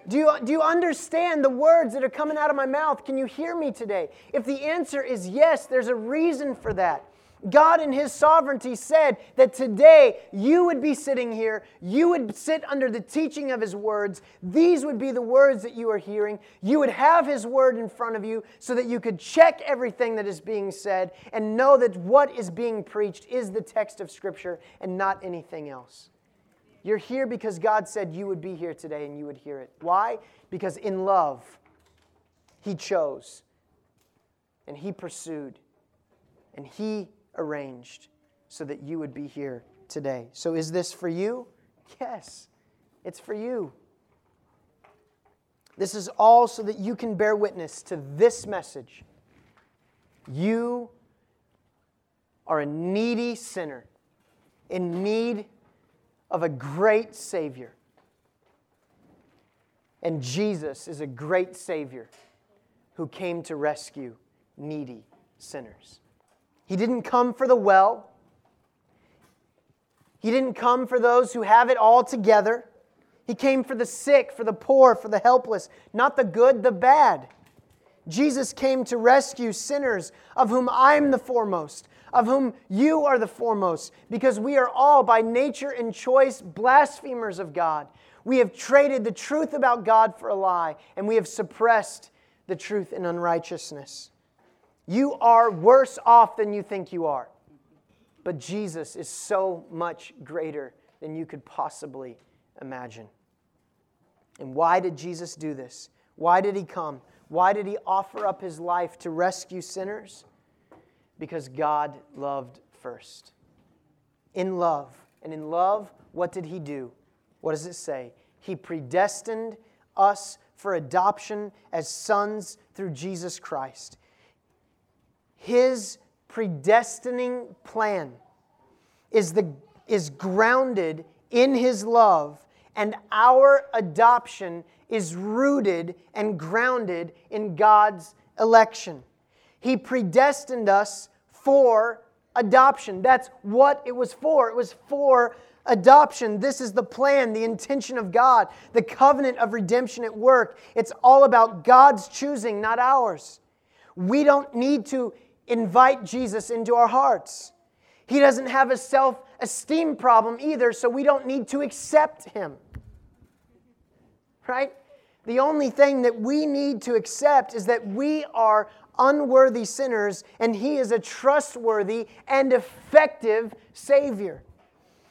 Do you, do you understand the words that are coming out of my mouth? Can you hear me today? If the answer is yes, there's a reason for that. God, in His sovereignty, said that today you would be sitting here, you would sit under the teaching of His words. These would be the words that you are hearing. You would have His word in front of you so that you could check everything that is being said and know that what is being preached is the text of Scripture and not anything else. You're here because God said you would be here today and you would hear it. Why? Because in love, He chose and He pursued and He arranged so that you would be here today. So, is this for you? Yes, it's for you. This is all so that you can bear witness to this message. You are a needy sinner in need of a great Savior. And Jesus is a great Savior who came to rescue needy sinners. He didn't come for the well. He didn't come for those who have it all together. He came for the sick, for the poor, for the helpless, not the good, the bad. Jesus came to rescue sinners, of whom I'm the foremost, of whom you are the foremost, because we are all, by nature and choice, blasphemers of God. We have traded the truth about God for a lie, and we have suppressed the truth in unrighteousness. You are worse off than you think you are. But Jesus is so much greater than you could possibly imagine. And why did Jesus do this? Why did he come? Why did he offer up his life to rescue sinners? Because God loved first. In love. And in love, what did he do? What does it say? He predestined us for adoption as sons through Jesus Christ. His predestining plan is, the, is grounded in His love, and our adoption is rooted and grounded in God's election. He predestined us for adoption. That's what it was for. It was for adoption. This is the plan, the intention of God, the covenant of redemption at work. It's all about God's choosing, not ours. We don't need to invite Jesus into our hearts. He doesn't have a self esteem problem either, so we don't need to accept him. Right? The only thing that we need to accept is that we are unworthy sinners and he is a trustworthy and effective Savior.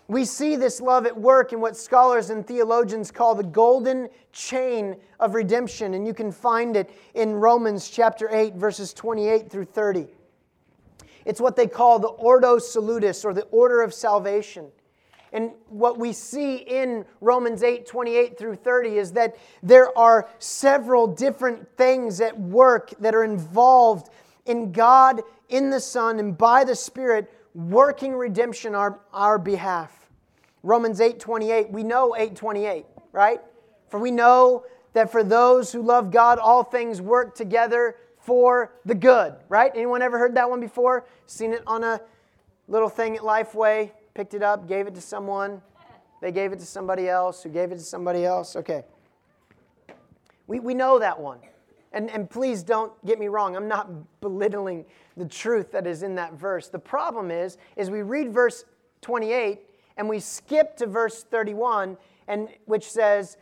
We see this love at work in what scholars and theologians call the golden chain of redemption, and you can find it in Romans chapter 8, verses 28 through 30. It's what they call the Ordo Salutis, or the order of salvation. And what we see in Romans 8, 28 through 30 is that there are several different things at work that are involved in God, in the Son, and by the Spirit working redemption on our, behalf. Romans 8, 28, we know 8, 28, right? For we know that for those who love God, all things work together for the good, right? Anyone ever heard that one before? Seen it on a little thing at Lifeway, picked it up, gave it to someone. They gave it to somebody else, who gave it to somebody else. Okay. We, we know that one. And, and please don't get me wrong, I'm not belittling the truth that is in that verse. The problem is, is we read verse 28 and we skip to verse 31, and which says,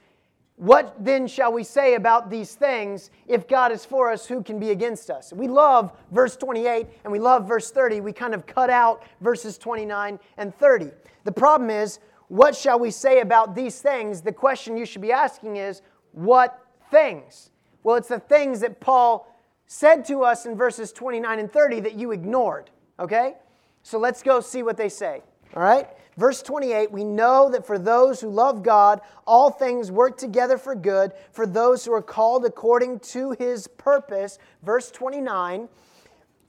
what then shall we say about these things? If God is for us, who can be against us? We love verse 28 and we love verse 30. We kind of cut out verses 29 and 30. The problem is, what shall we say about these things? The question you should be asking is, what things? Well, it's the things that Paul said to us in verses 29 and 30 that you ignored, okay? So let's go see what they say, all right? Verse 28 We know that for those who love God, all things work together for good, for those who are called according to his purpose. Verse 29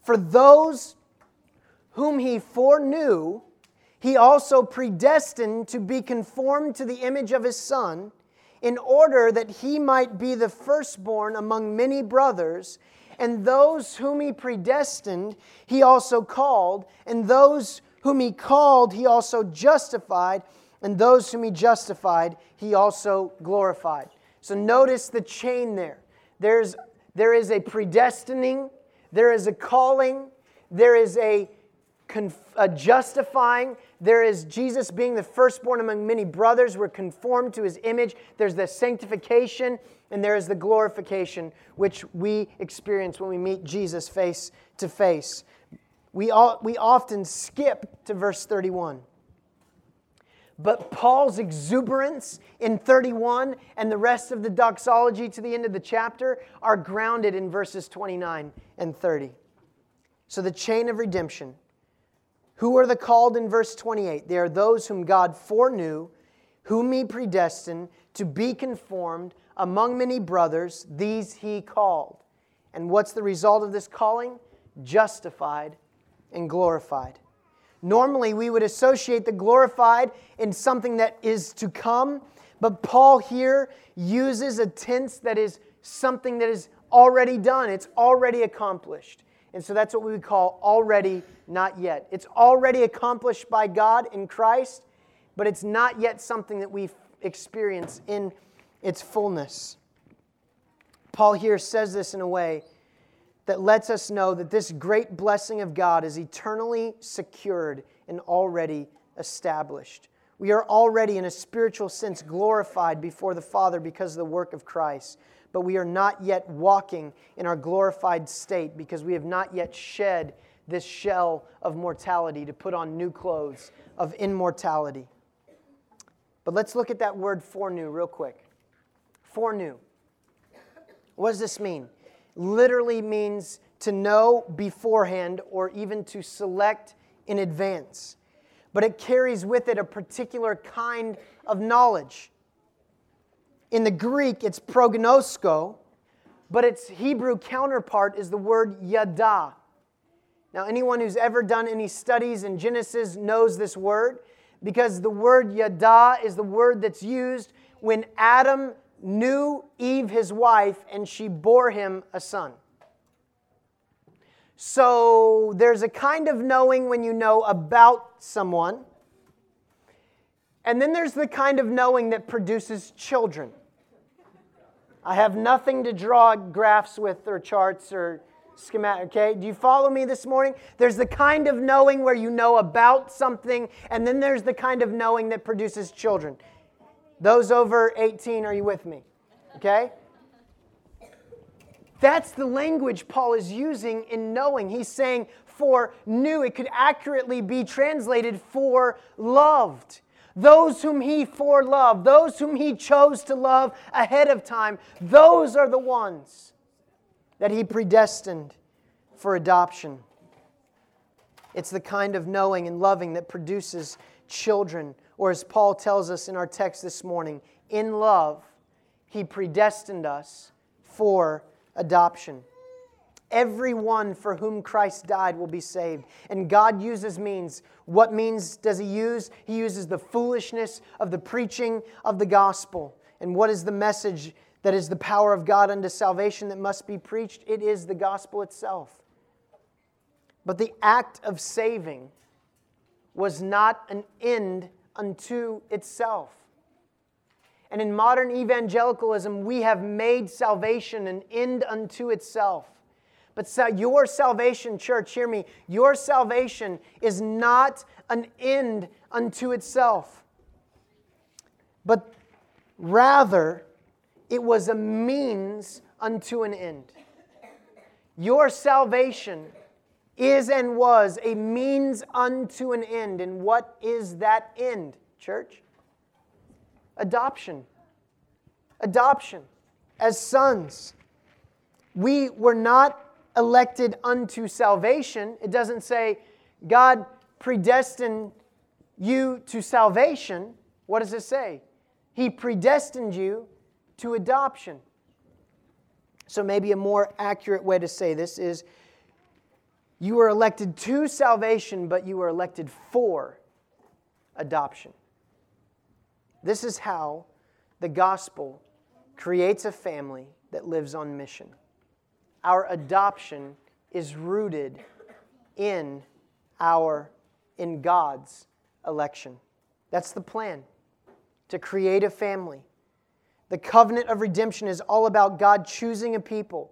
For those whom he foreknew, he also predestined to be conformed to the image of his Son, in order that he might be the firstborn among many brothers. And those whom he predestined, he also called, and those whom he called, he also justified, and those whom he justified, he also glorified. So notice the chain there. There's, there is a predestining, there is a calling, there is a, a justifying, there is Jesus being the firstborn among many brothers. We're conformed to his image. There's the sanctification, and there is the glorification, which we experience when we meet Jesus face to face we, all, we often skip to verse 31. But Paul's exuberance in 31 and the rest of the doxology to the end of the chapter are grounded in verses 29 and 30. So, the chain of redemption. Who are the called in verse 28? They are those whom God foreknew, whom he predestined to be conformed among many brothers. These he called. And what's the result of this calling? Justified and glorified. Normally, we would associate the glorified in something that is to come, but Paul here uses a tense that is something that is already done, it's already accomplished. And so that's what we would call already, not yet. It's already accomplished by God in Christ, but it's not yet something that we experience in its fullness. Paul here says this in a way that lets us know that this great blessing of God is eternally secured and already established. We are already, in a spiritual sense, glorified before the Father because of the work of Christ, but we are not yet walking in our glorified state because we have not yet shed this shell of mortality to put on new clothes of immortality. But let's look at that word foreknew real quick. Foreknew. What does this mean? Literally means to know beforehand or even to select in advance. But it carries with it a particular kind of knowledge. In the Greek, it's prognosko, but its Hebrew counterpart is the word yada. Now, anyone who's ever done any studies in Genesis knows this word because the word yada is the word that's used when Adam knew Eve, his wife, and she bore him a son. So there's a kind of knowing when you know about someone. And then there's the kind of knowing that produces children. I have nothing to draw graphs with or charts or schematic, okay? Do you follow me this morning? There's the kind of knowing where you know about something, and then there's the kind of knowing that produces children. Those over 18, are you with me? Okay? That's the language Paul is using in knowing. He's saying for new, it could accurately be translated for loved. Those whom he foreloved, those whom he chose to love ahead of time, those are the ones that he predestined for adoption. It's the kind of knowing and loving that produces children, or as Paul tells us in our text this morning, in love, he predestined us for adoption. Everyone for whom Christ died will be saved. And God uses means. What means does He use? He uses the foolishness of the preaching of the gospel. And what is the message that is the power of God unto salvation that must be preached? It is the gospel itself. But the act of saving was not an end unto itself. And in modern evangelicalism, we have made salvation an end unto itself. But your salvation, church, hear me, your salvation is not an end unto itself, but rather it was a means unto an end. Your salvation is and was a means unto an end. And what is that end, church? Adoption. Adoption as sons. We were not elected unto salvation. It doesn't say God predestined you to salvation. What does it say? He predestined you to adoption. So, maybe a more accurate way to say this is you were elected to salvation, but you were elected for adoption. This is how the gospel creates a family that lives on mission our adoption is rooted in our in God's election. That's the plan to create a family. The covenant of redemption is all about God choosing a people,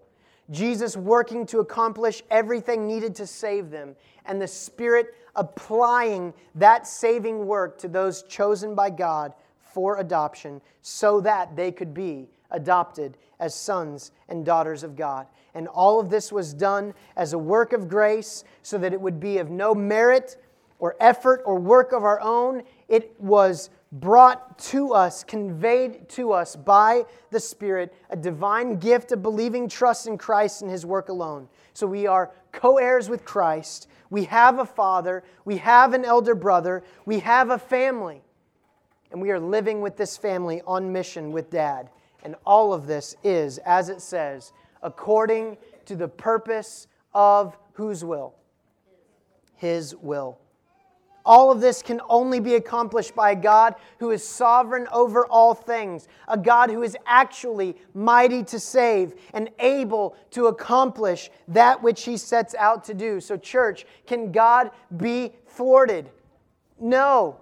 Jesus working to accomplish everything needed to save them, and the Spirit applying that saving work to those chosen by God for adoption so that they could be adopted as sons and daughters of God. And all of this was done as a work of grace so that it would be of no merit or effort or work of our own. It was brought to us, conveyed to us by the Spirit, a divine gift of believing trust in Christ and His work alone. So we are co heirs with Christ. We have a father. We have an elder brother. We have a family. And we are living with this family on mission with dad. And all of this is, as it says, according to the purpose of whose will? His will. All of this can only be accomplished by a God who is sovereign over all things, a God who is actually mighty to save and able to accomplish that which he sets out to do. So, church, can God be thwarted? No.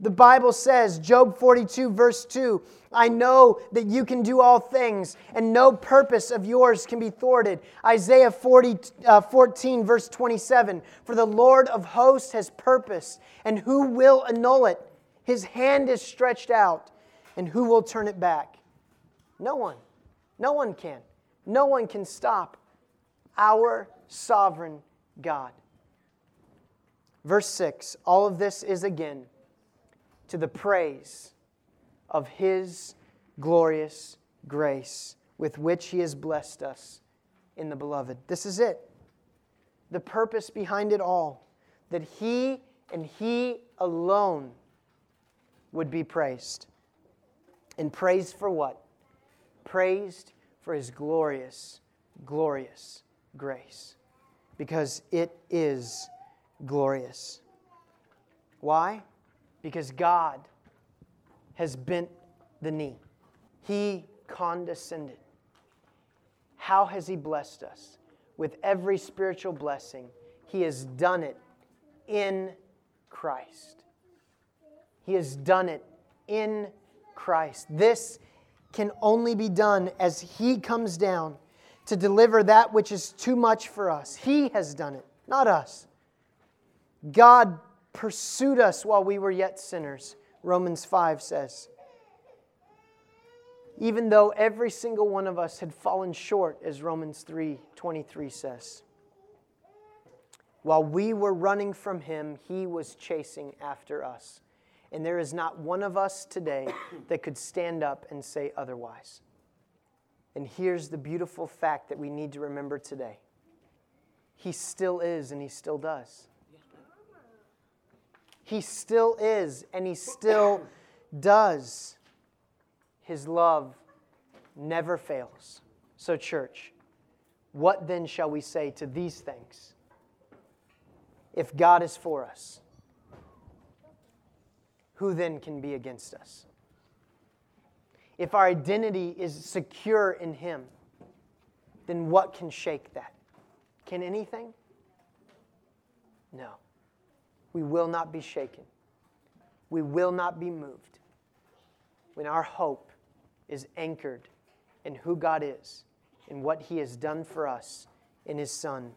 The Bible says, Job 42, verse 2, I know that you can do all things, and no purpose of yours can be thwarted. Isaiah 40, uh, 14, verse 27, For the Lord of hosts has purpose, and who will annul it? His hand is stretched out, and who will turn it back? No one. No one can. No one can stop our sovereign God. Verse 6 All of this is again to the praise of His glorious grace with which He has blessed us in the beloved. This is it. The purpose behind it all that He and He alone would be praised. And praised for what? Praised for His glorious, glorious grace. Because it is glorious. Why? Because God has bent the knee. He condescended. How has He blessed us? with every spiritual blessing. He has done it in Christ. He has done it in Christ. This can only be done as He comes down to deliver that which is too much for us. He has done it, not us. God pursued us while we were yet sinners, Romans 5 says. Even though every single one of us had fallen short, as Romans 3 23 says. While we were running from him, he was chasing after us. And there is not one of us today that could stand up and say otherwise. And here's the beautiful fact that we need to remember today He still is, and He still does. He still is, and He still does. His love never fails. So, church, what then shall we say to these things? If God is for us, who then can be against us? If our identity is secure in Him, then what can shake that? Can anything? No. We will not be shaken. We will not be moved when our hope is anchored in who God is and what He has done for us in His Son,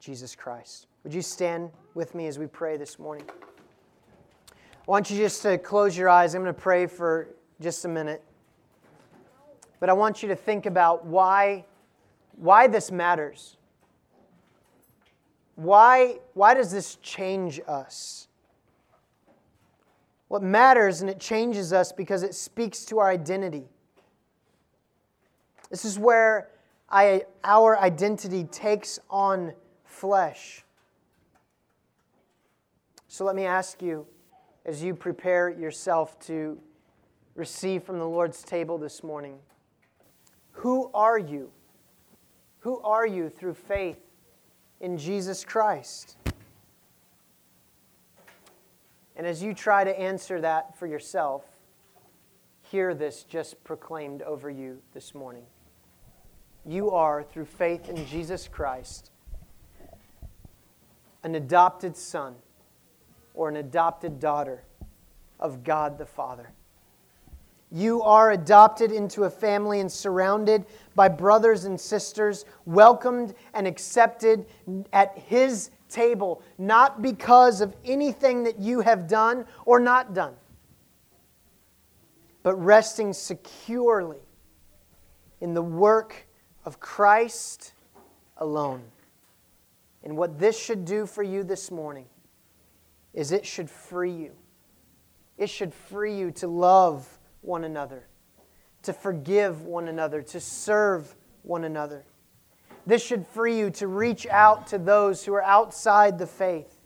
Jesus Christ. Would you stand with me as we pray this morning? I want you just to close your eyes. I'm going to pray for just a minute. But I want you to think about why, why this matters. Why, why does this change us? What matters and it changes us because it speaks to our identity. This is where I, our identity takes on flesh. So let me ask you, as you prepare yourself to receive from the Lord's table this morning, who are you? Who are you through faith in Jesus Christ? And as you try to answer that for yourself, hear this just proclaimed over you this morning. You are, through faith in Jesus Christ, an adopted son or an adopted daughter of God the Father. You are adopted into a family and surrounded by brothers and sisters, welcomed and accepted at His table, not because of anything that you have done or not done, but resting securely in the work of Christ alone. And what this should do for you this morning is it should free you. It should free you to love one another, to forgive one another, to serve one another. This should free you to reach out to those who are outside the faith.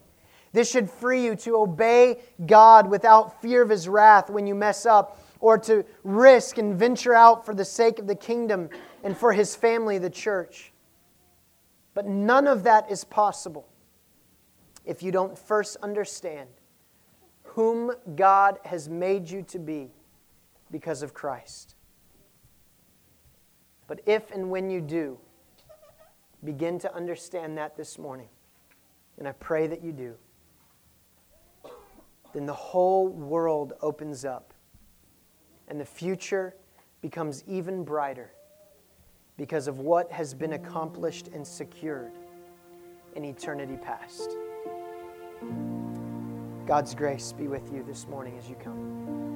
This should free you to obey God without fear of his wrath when you mess up, or to risk and venture out for the sake of the kingdom and for his family, the church. But none of that is possible if you don't first understand whom God has made you to be because of Christ. But if and when you do, begin to understand that this morning, and I pray that you do, then the whole world opens up and the future becomes even brighter because of what has been accomplished and secured in eternity past. God's grace be with you this morning as you come.